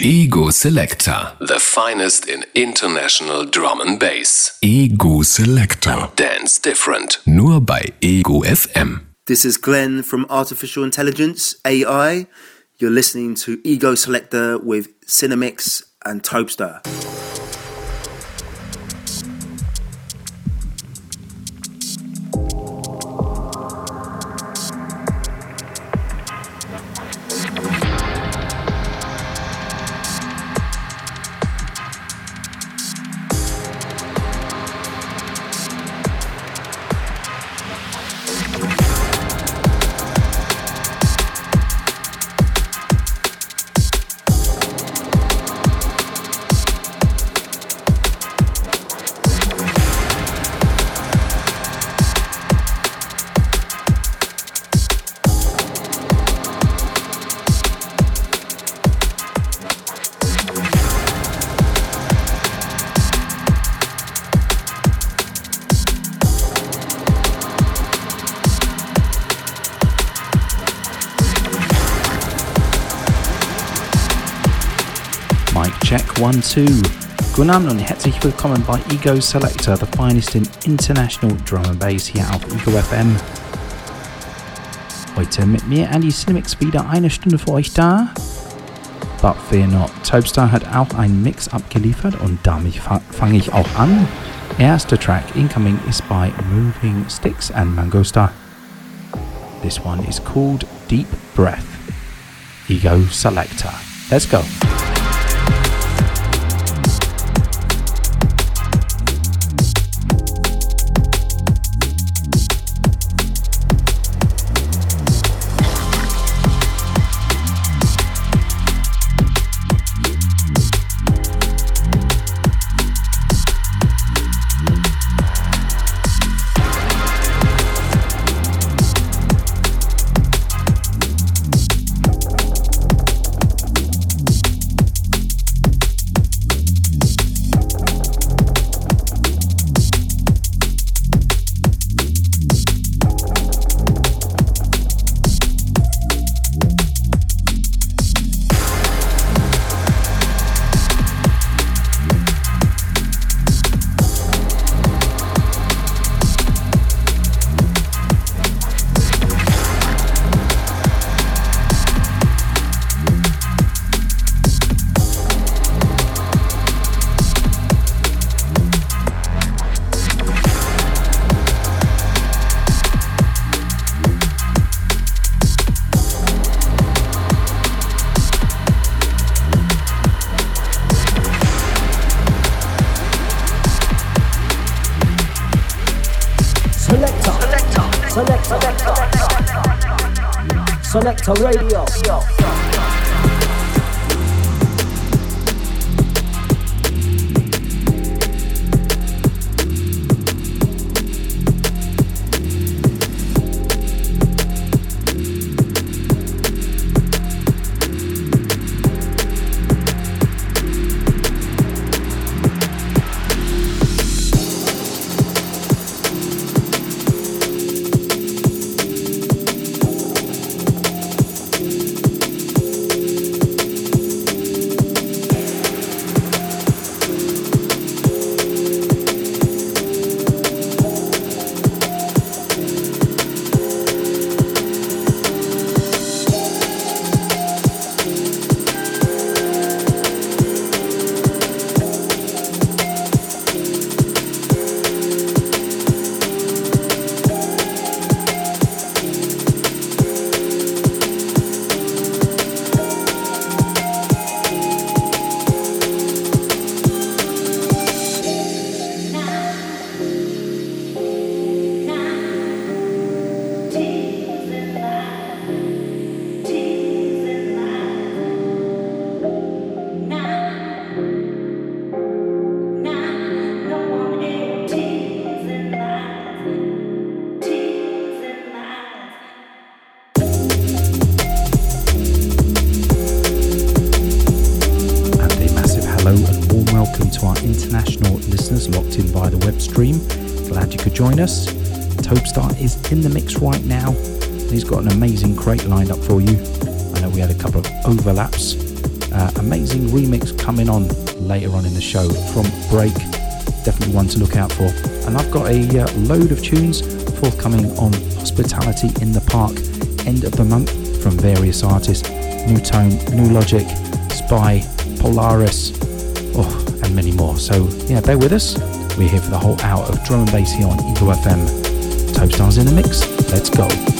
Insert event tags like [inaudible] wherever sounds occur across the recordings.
Ego Selector. The finest in international drum and bass. Ego Selector. Dance different. Nur bei Ego FM. This is Glenn from Artificial Intelligence, AI. You're listening to Ego Selector with Cinemix and Topstar. One Two. Guten Abend und herzlich willkommen bei Ego Selector, the finest in international drum and bass hier auf Ego FM. Heute mit mir Andy Cinemix wieder eine Stunde für euch da. But fear not, Topstar hat auch einen Mix abgeliefert und damit fange ich auch an. Erster Track incoming is by Moving Sticks and Mangostar. This one is called Deep Breath. Ego Selector. Let's go. Radio. join in the mix right now, he's got an amazing crate lined up for you. I know we had a couple of overlaps, Uh, amazing remix coming on later on in the show from Break. Definitely one to look out for. And I've got a uh, load of tunes forthcoming on Hospitality in the Park end of the month from various artists Nu:Tone, New Logic, Spy, Polaris, oh, and many more. So, yeah, bear with us. We're here for the whole hour of drum and bass here on Ego FM. Topstars in the mix. Let's go.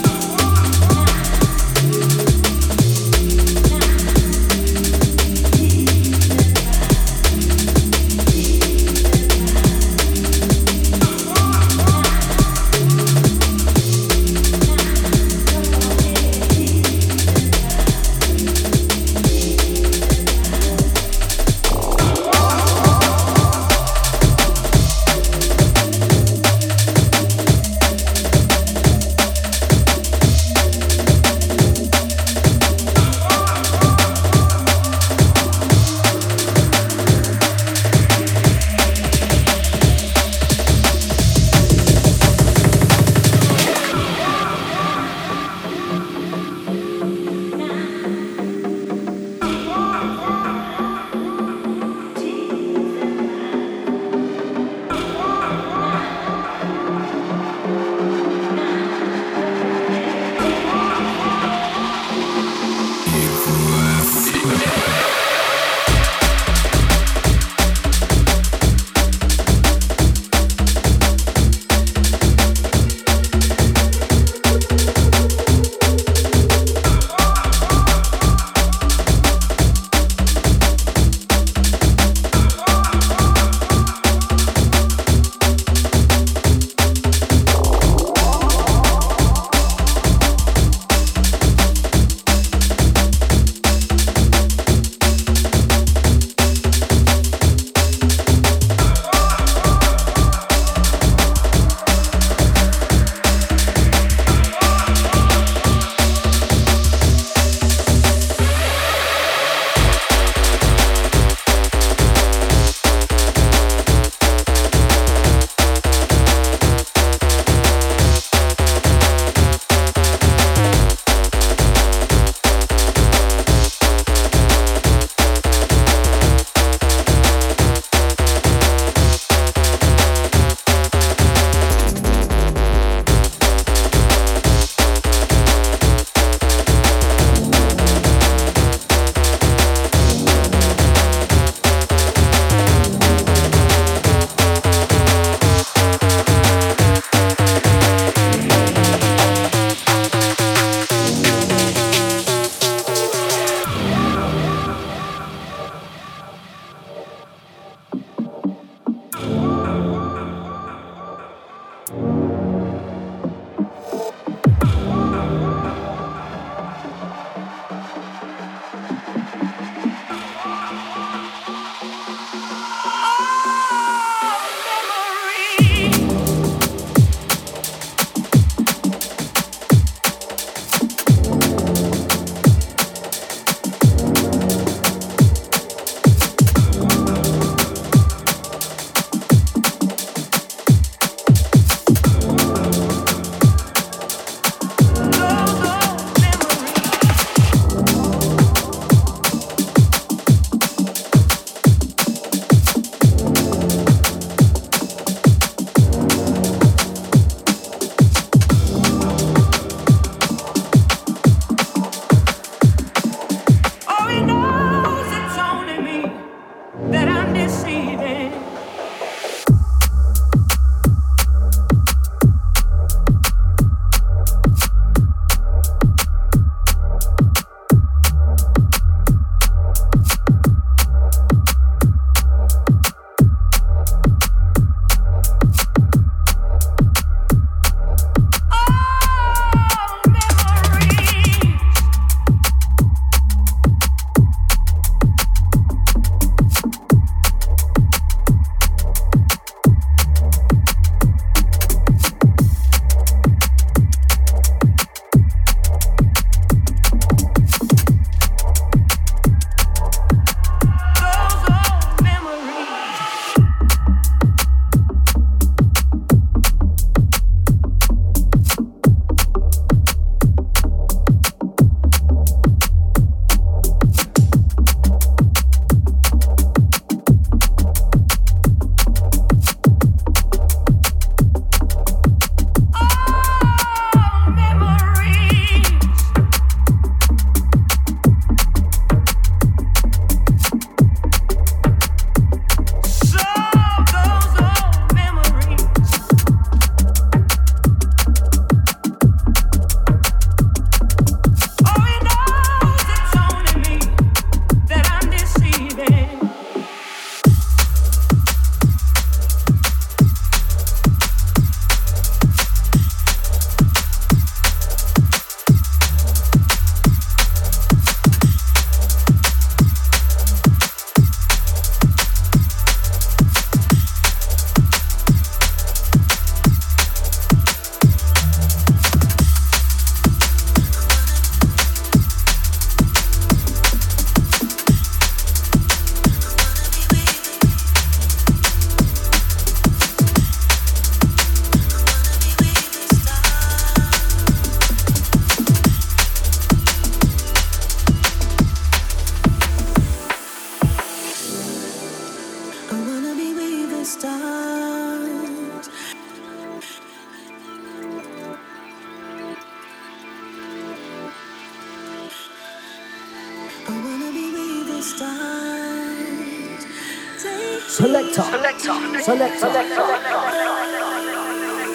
Selector. Selector. Selector.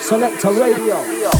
Selector radio.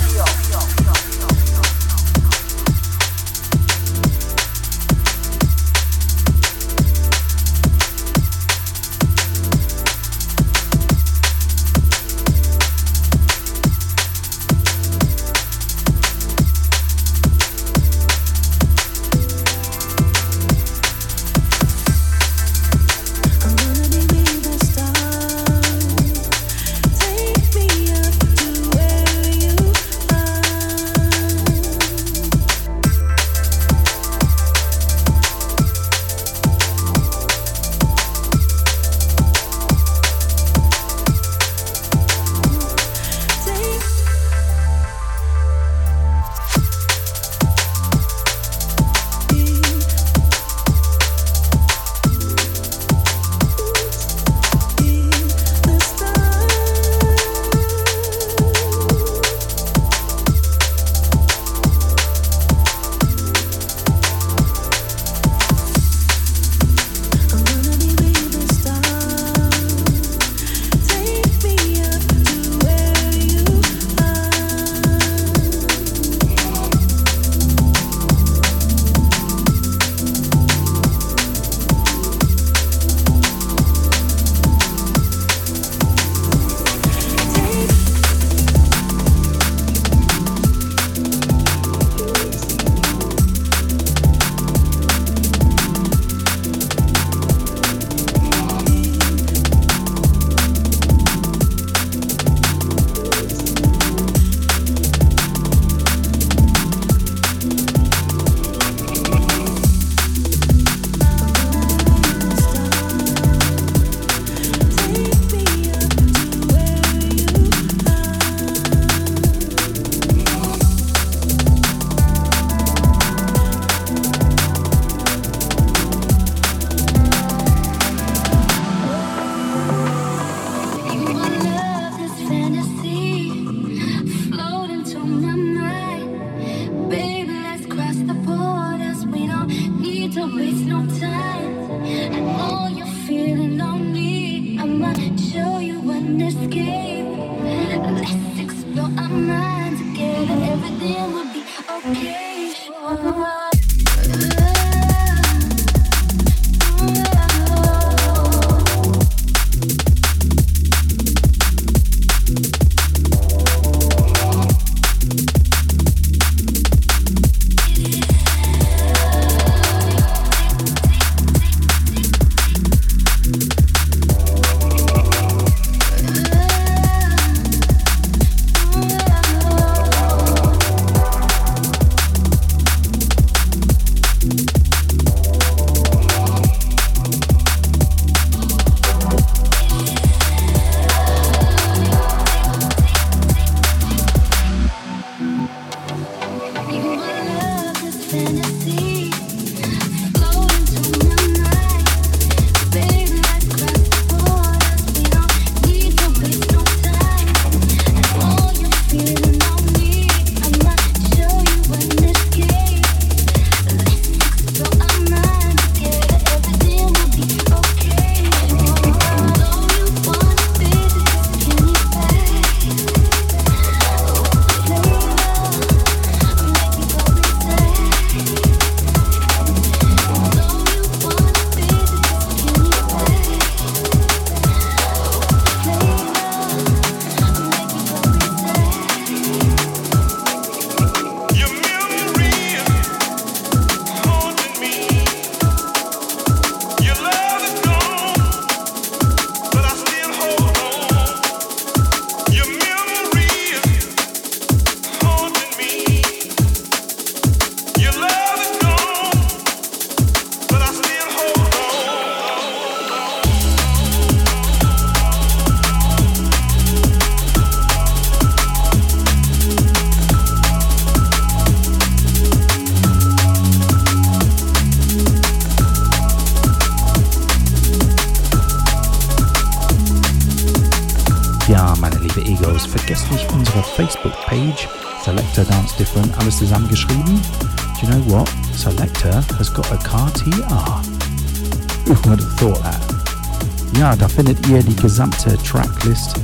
Findet ihr die gesamte Tracklist.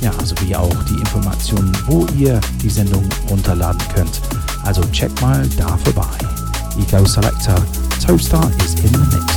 Ja, sowie auch die Informationen, wo ihr die Sendung runterladen könnt. Also checkt mal da vorbei. Ego Selector, Toaster is in the mix.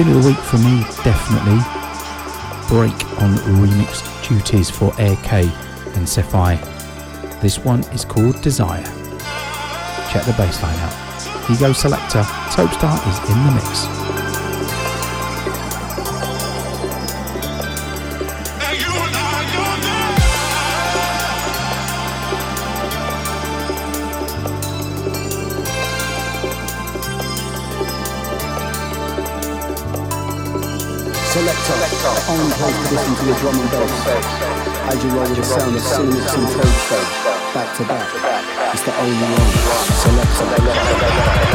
Tune of the week for me, definitely. Break on remix duties for Air K and Cephai. This one is called Desire. Check the bassline out. Ego Selector, Topstar is in the mix. Selector, the only place to listen to your drum and bass. As you roll with the sound of Cinemix and Topstar, back to back. It's the only one.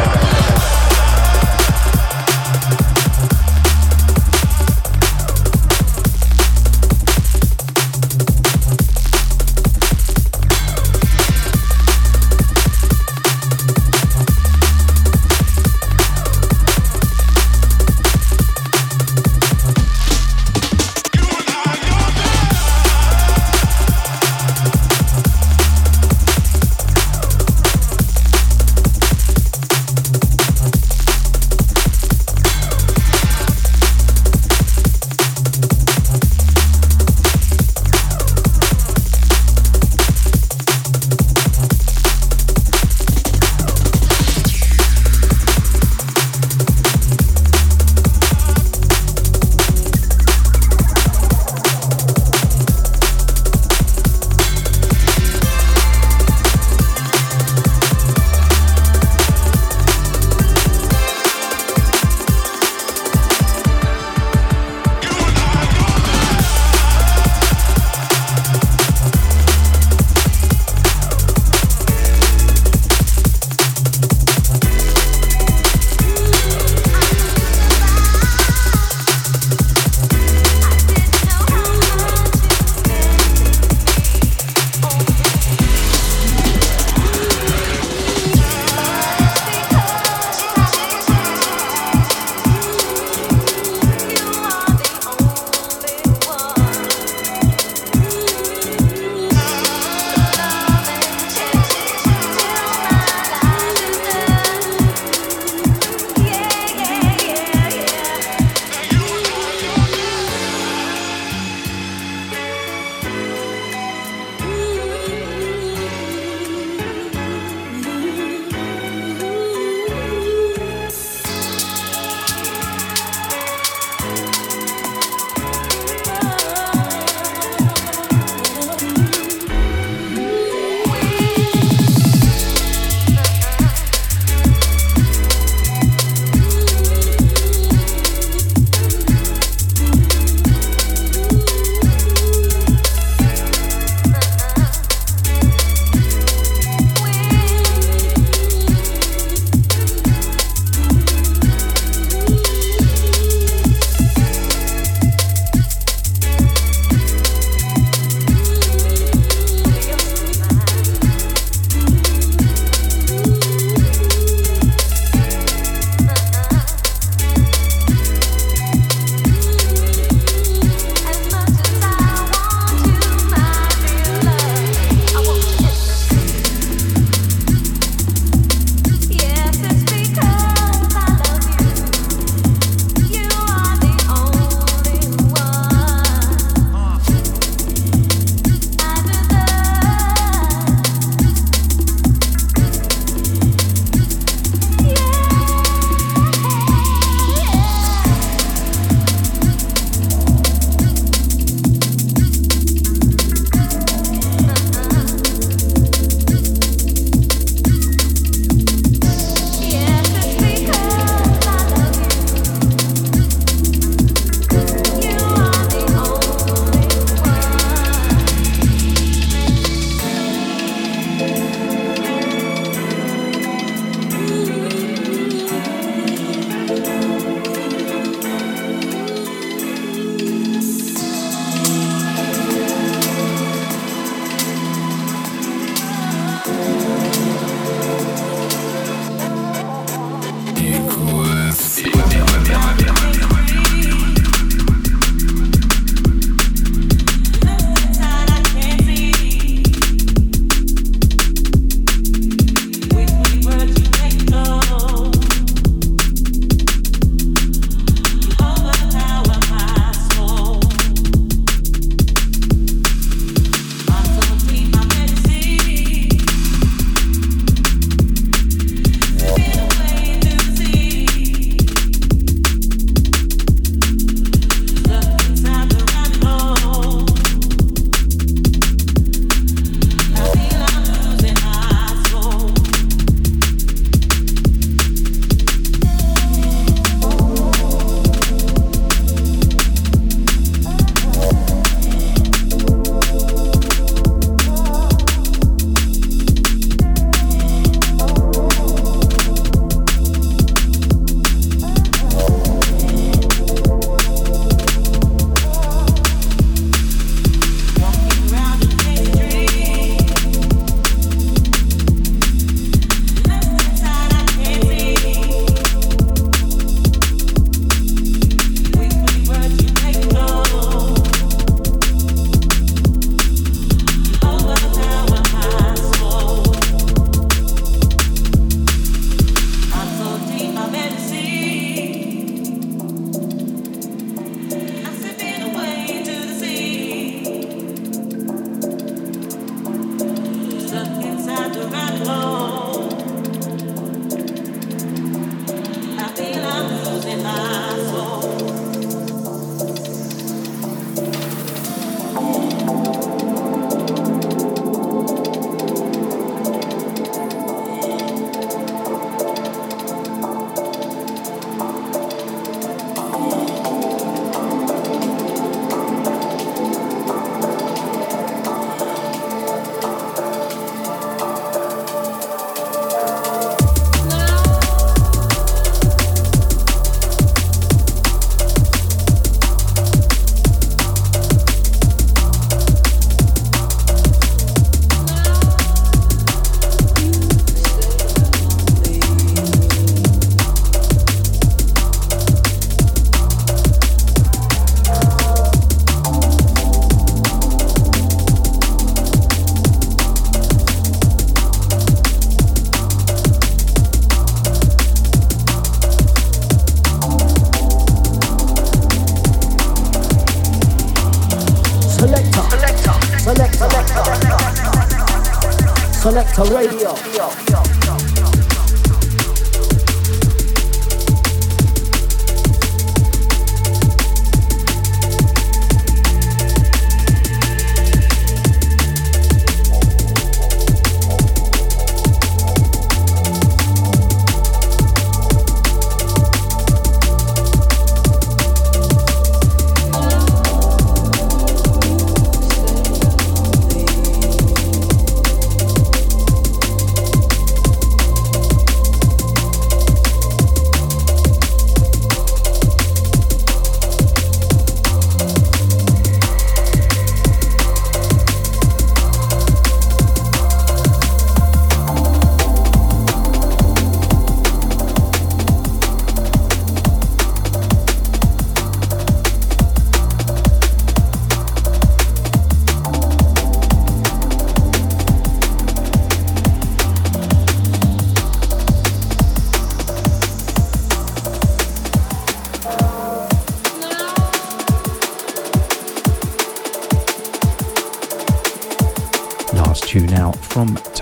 Selector.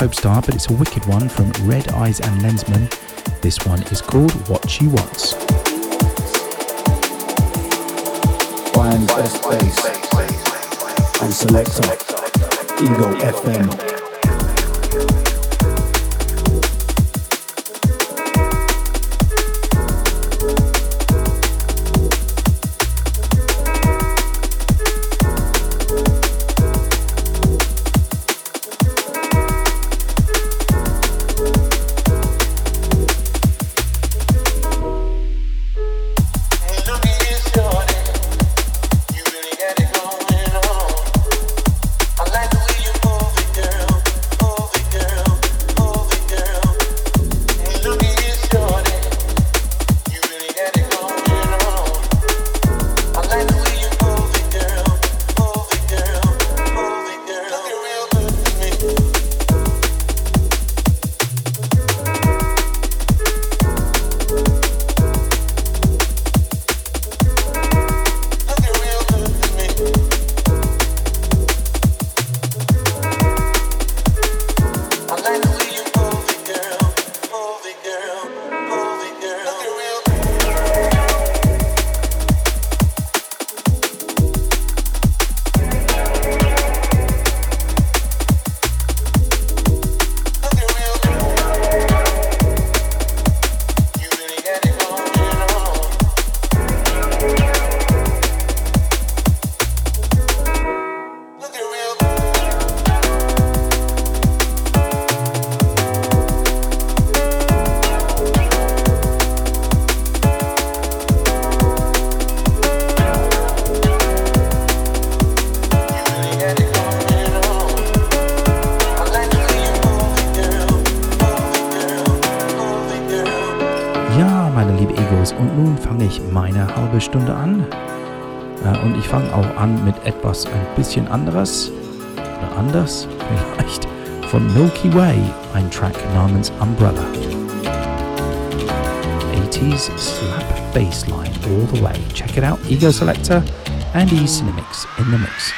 From Topstar, but it's a wicked one from Red Eyes and Lenzman. This one is called What She Wants. Brian's best bass and selector. Ego FM. Und nun fange ich meine halbe Stunde an. Äh, Und ich fange auch an mit etwas ein bisschen anderes. Oder anders, [laughs] vielleicht. Von Milky Way, ein Track namens Umbrella. 80s slap bassline all the way. Check it out, Ego Selector and E Cinemix in the mix.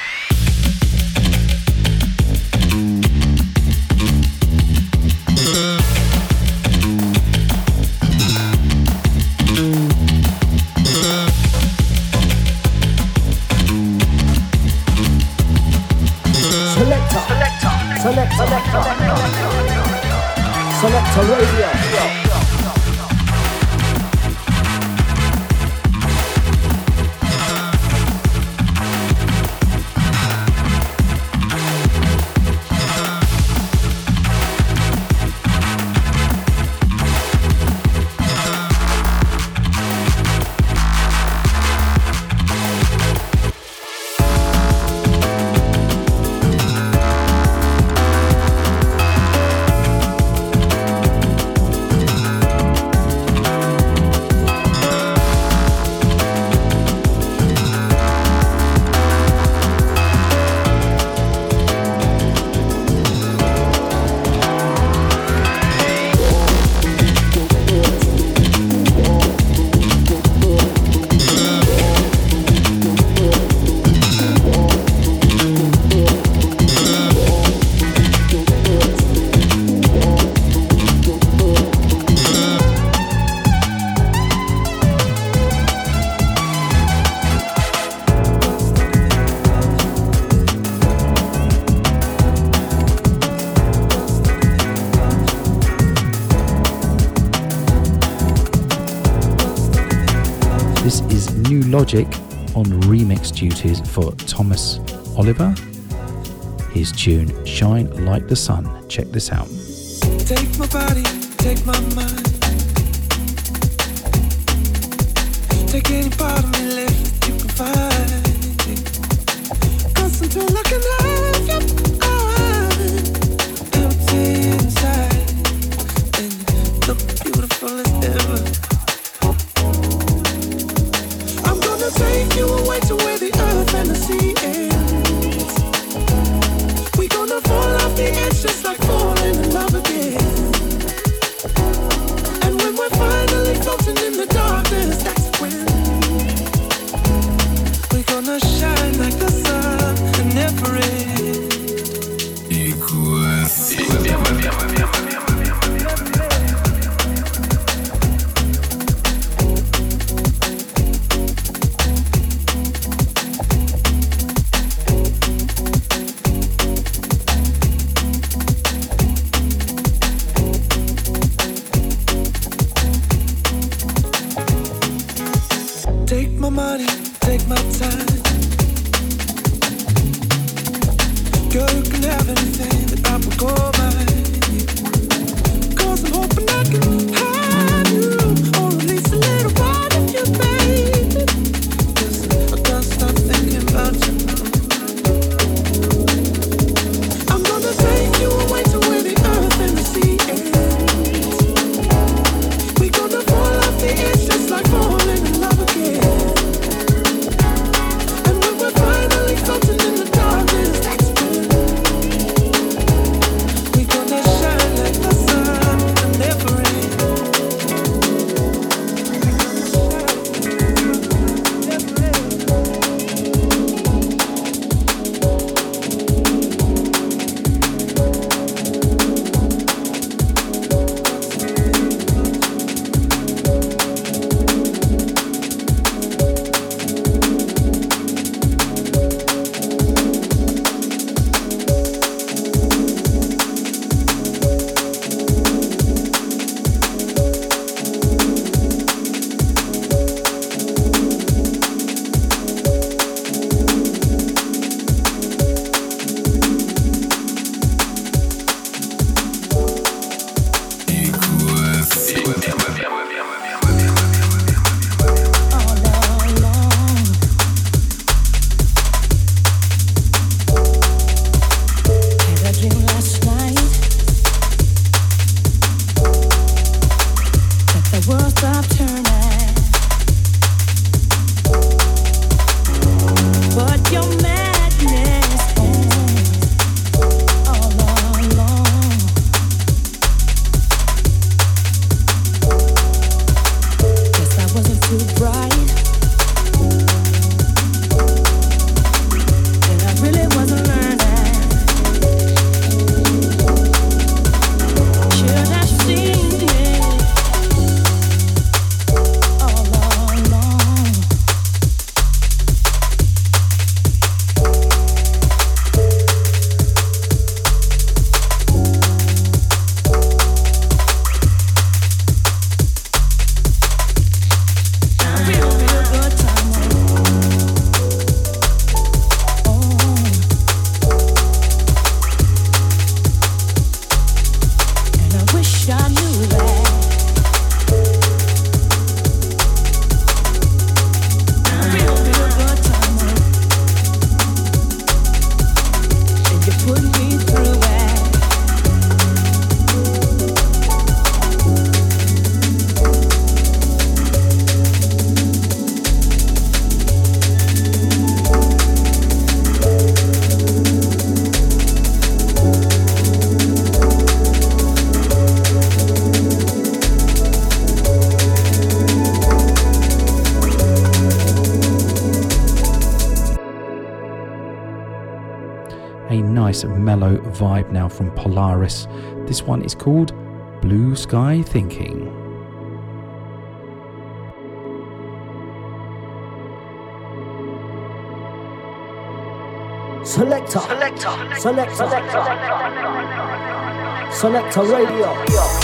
Logic on remix duties for Thomas Oliver. His tune Shine Like the Sun. Check this out. Take my body, take my mind. Take any part mellow vibe now from Polaris. This one is called Blue Sky Thinking. Selector, selector, selector, selector, selector radio.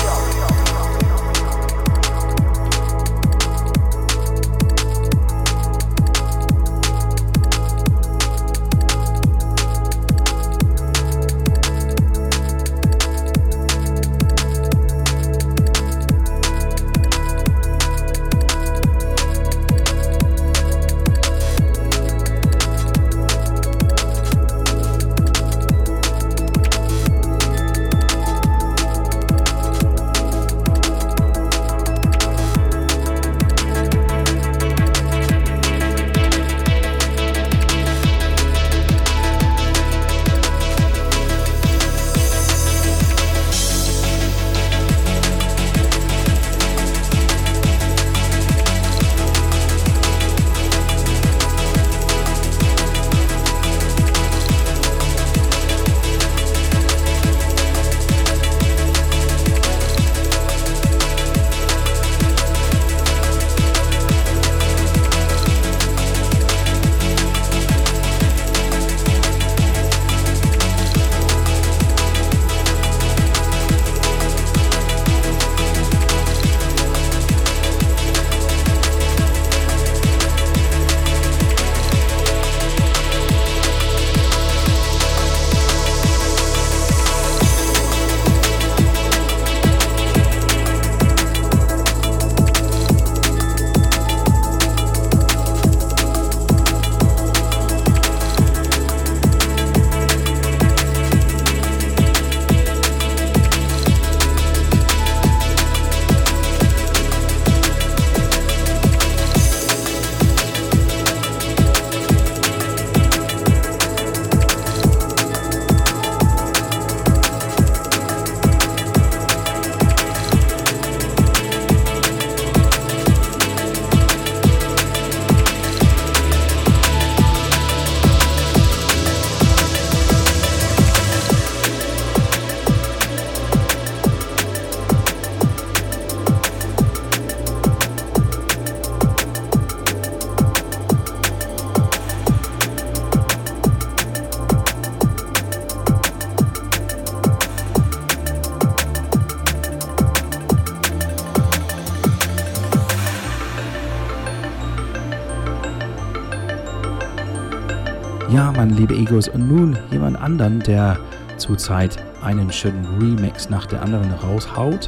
Meine liebe Egos, und nun jemand anderen, der zurzeit einen schönen Remix nach der anderen raushaut.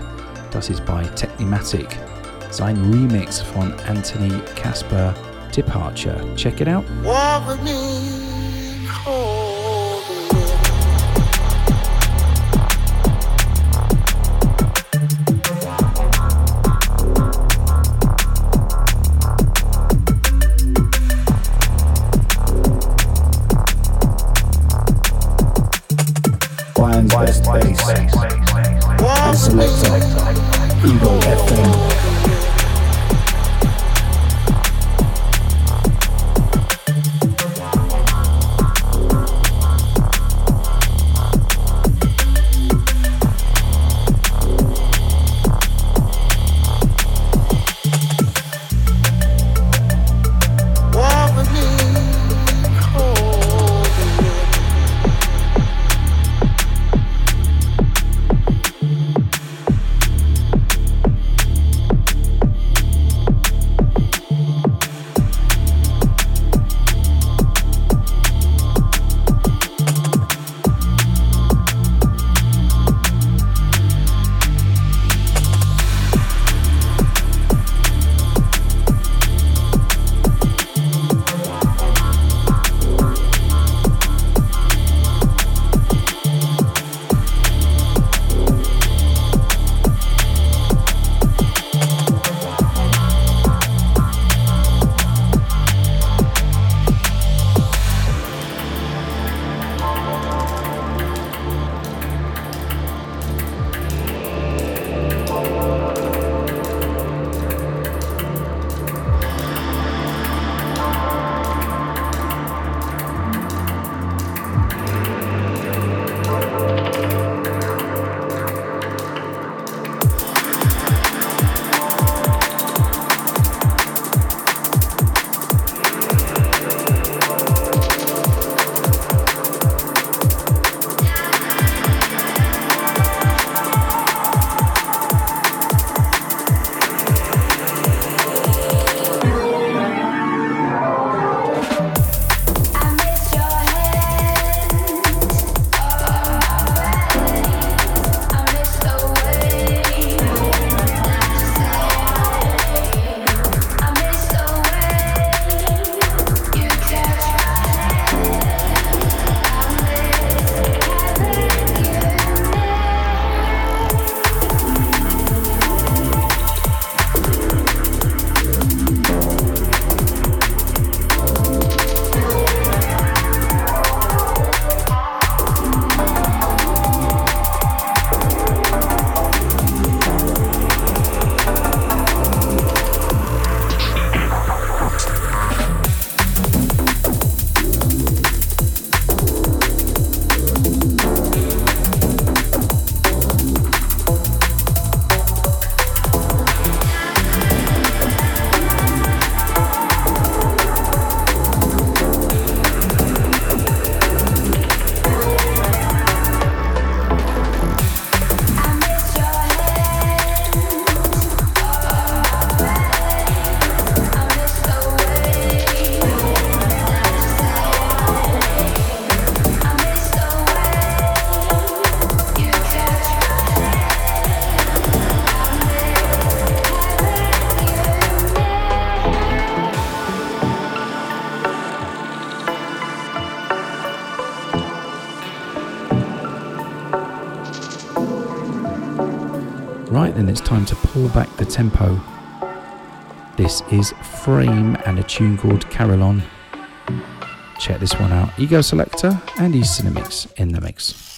Das ist bei Technimatic. Sein Remix von Anthony Casper Departure. Check it out. Walk with me, tempo. This is Frame and a tune called Carillon. Check this one out. Ego Selector and East Cinemix in the mix.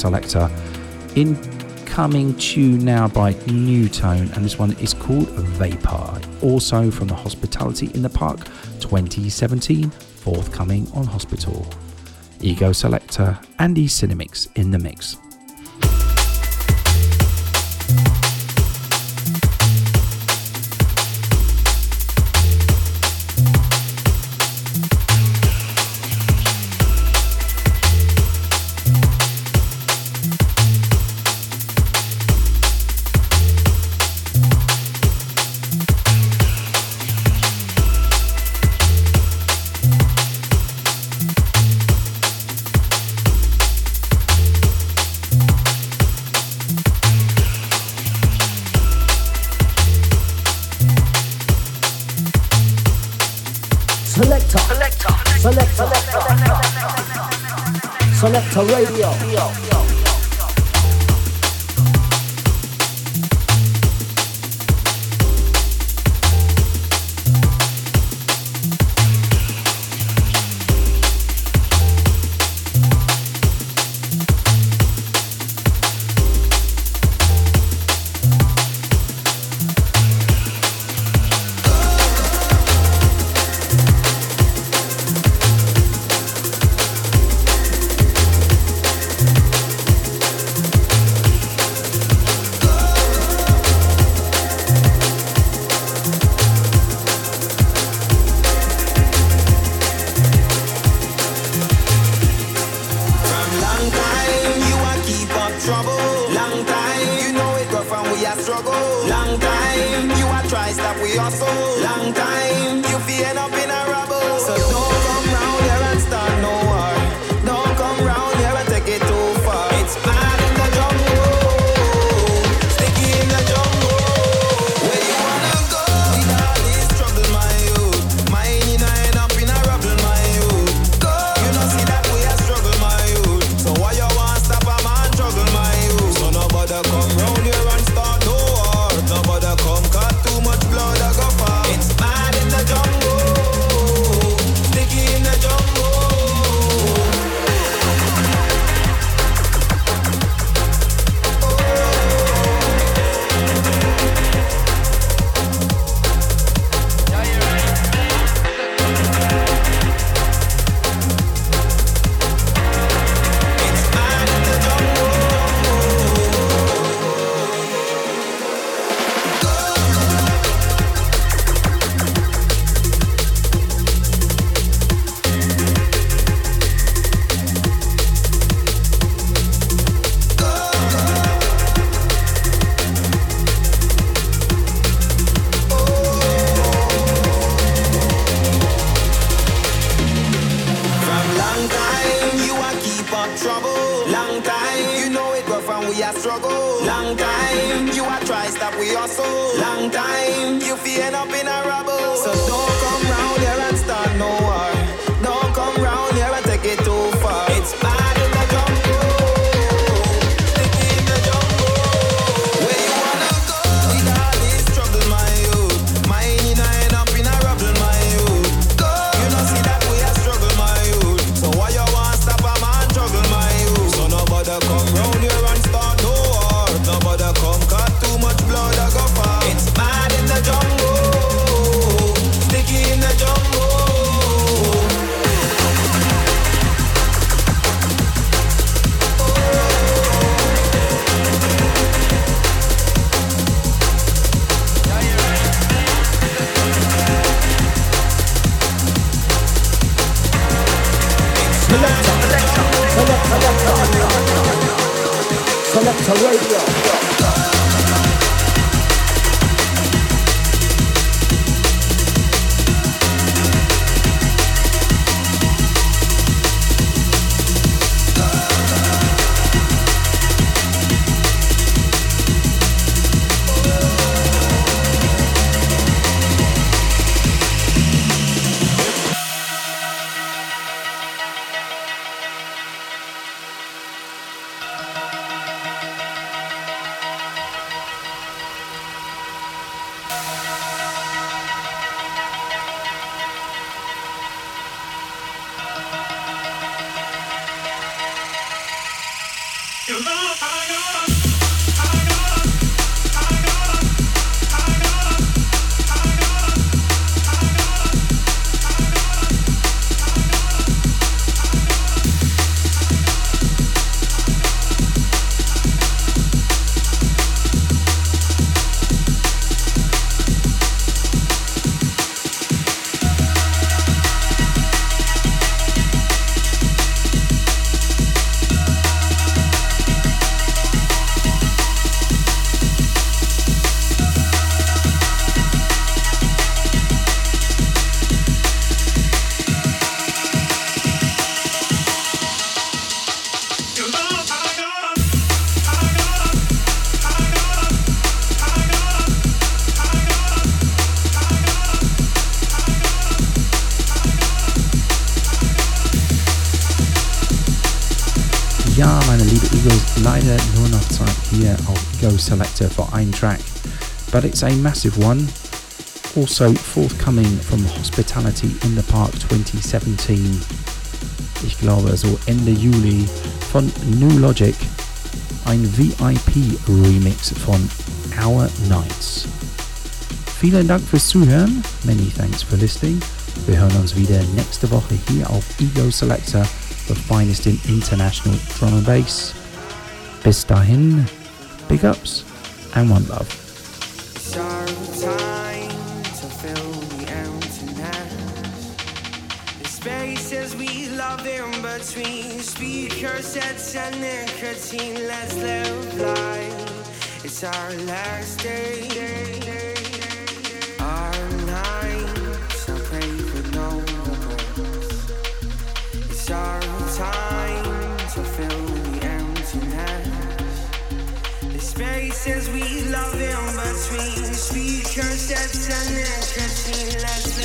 selector. Incoming tune now by Nu:Tone, and this one is called Vapor. Also from the Hospitality in the Park 2017, forthcoming on Hospital. Ego Selector, Andy Cinemix in the mix. Selector for einen Track. But it's a massive one. Also forthcoming from Hospitality in the Park 2017. Ich glaube so Ende Juli von Nu:Logic. Ein VIP-Remix von Our Nights. Vielen Dank fürs Zuhören. Many thanks for listening. Wir hören uns wieder nächste Woche hier auf Ego Selector, the finest in international drum and bass. Bis dahin, big ups and one love. Between speaker sets and nicotine. Let's live life. It's our last day. Spaces we love in between speaker sets and nicotine. Let's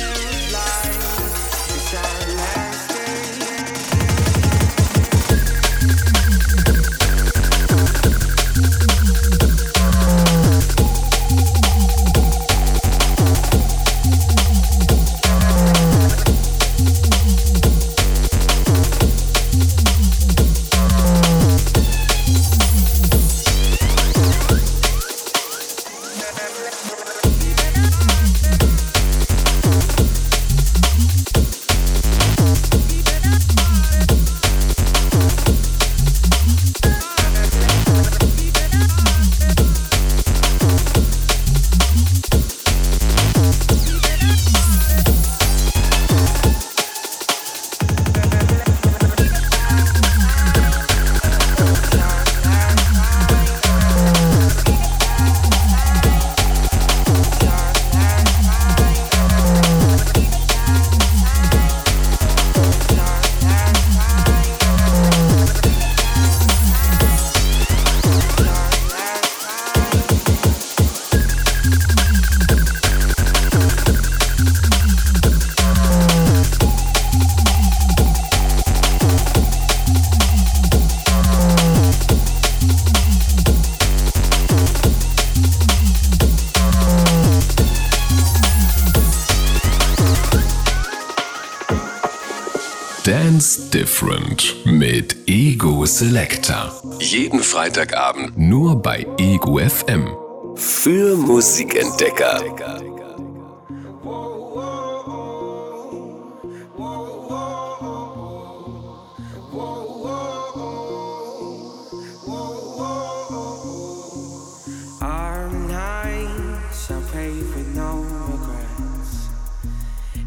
Selector. Jeden Freitagabend Nur bei Ego FM. für Musikentdecker.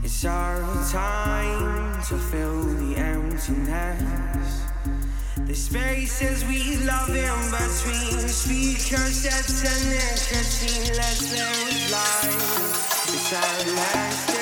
It's our time to fill the emptiness. The spaces we love in between speaker sets and nicotine. Let's live life. It's our last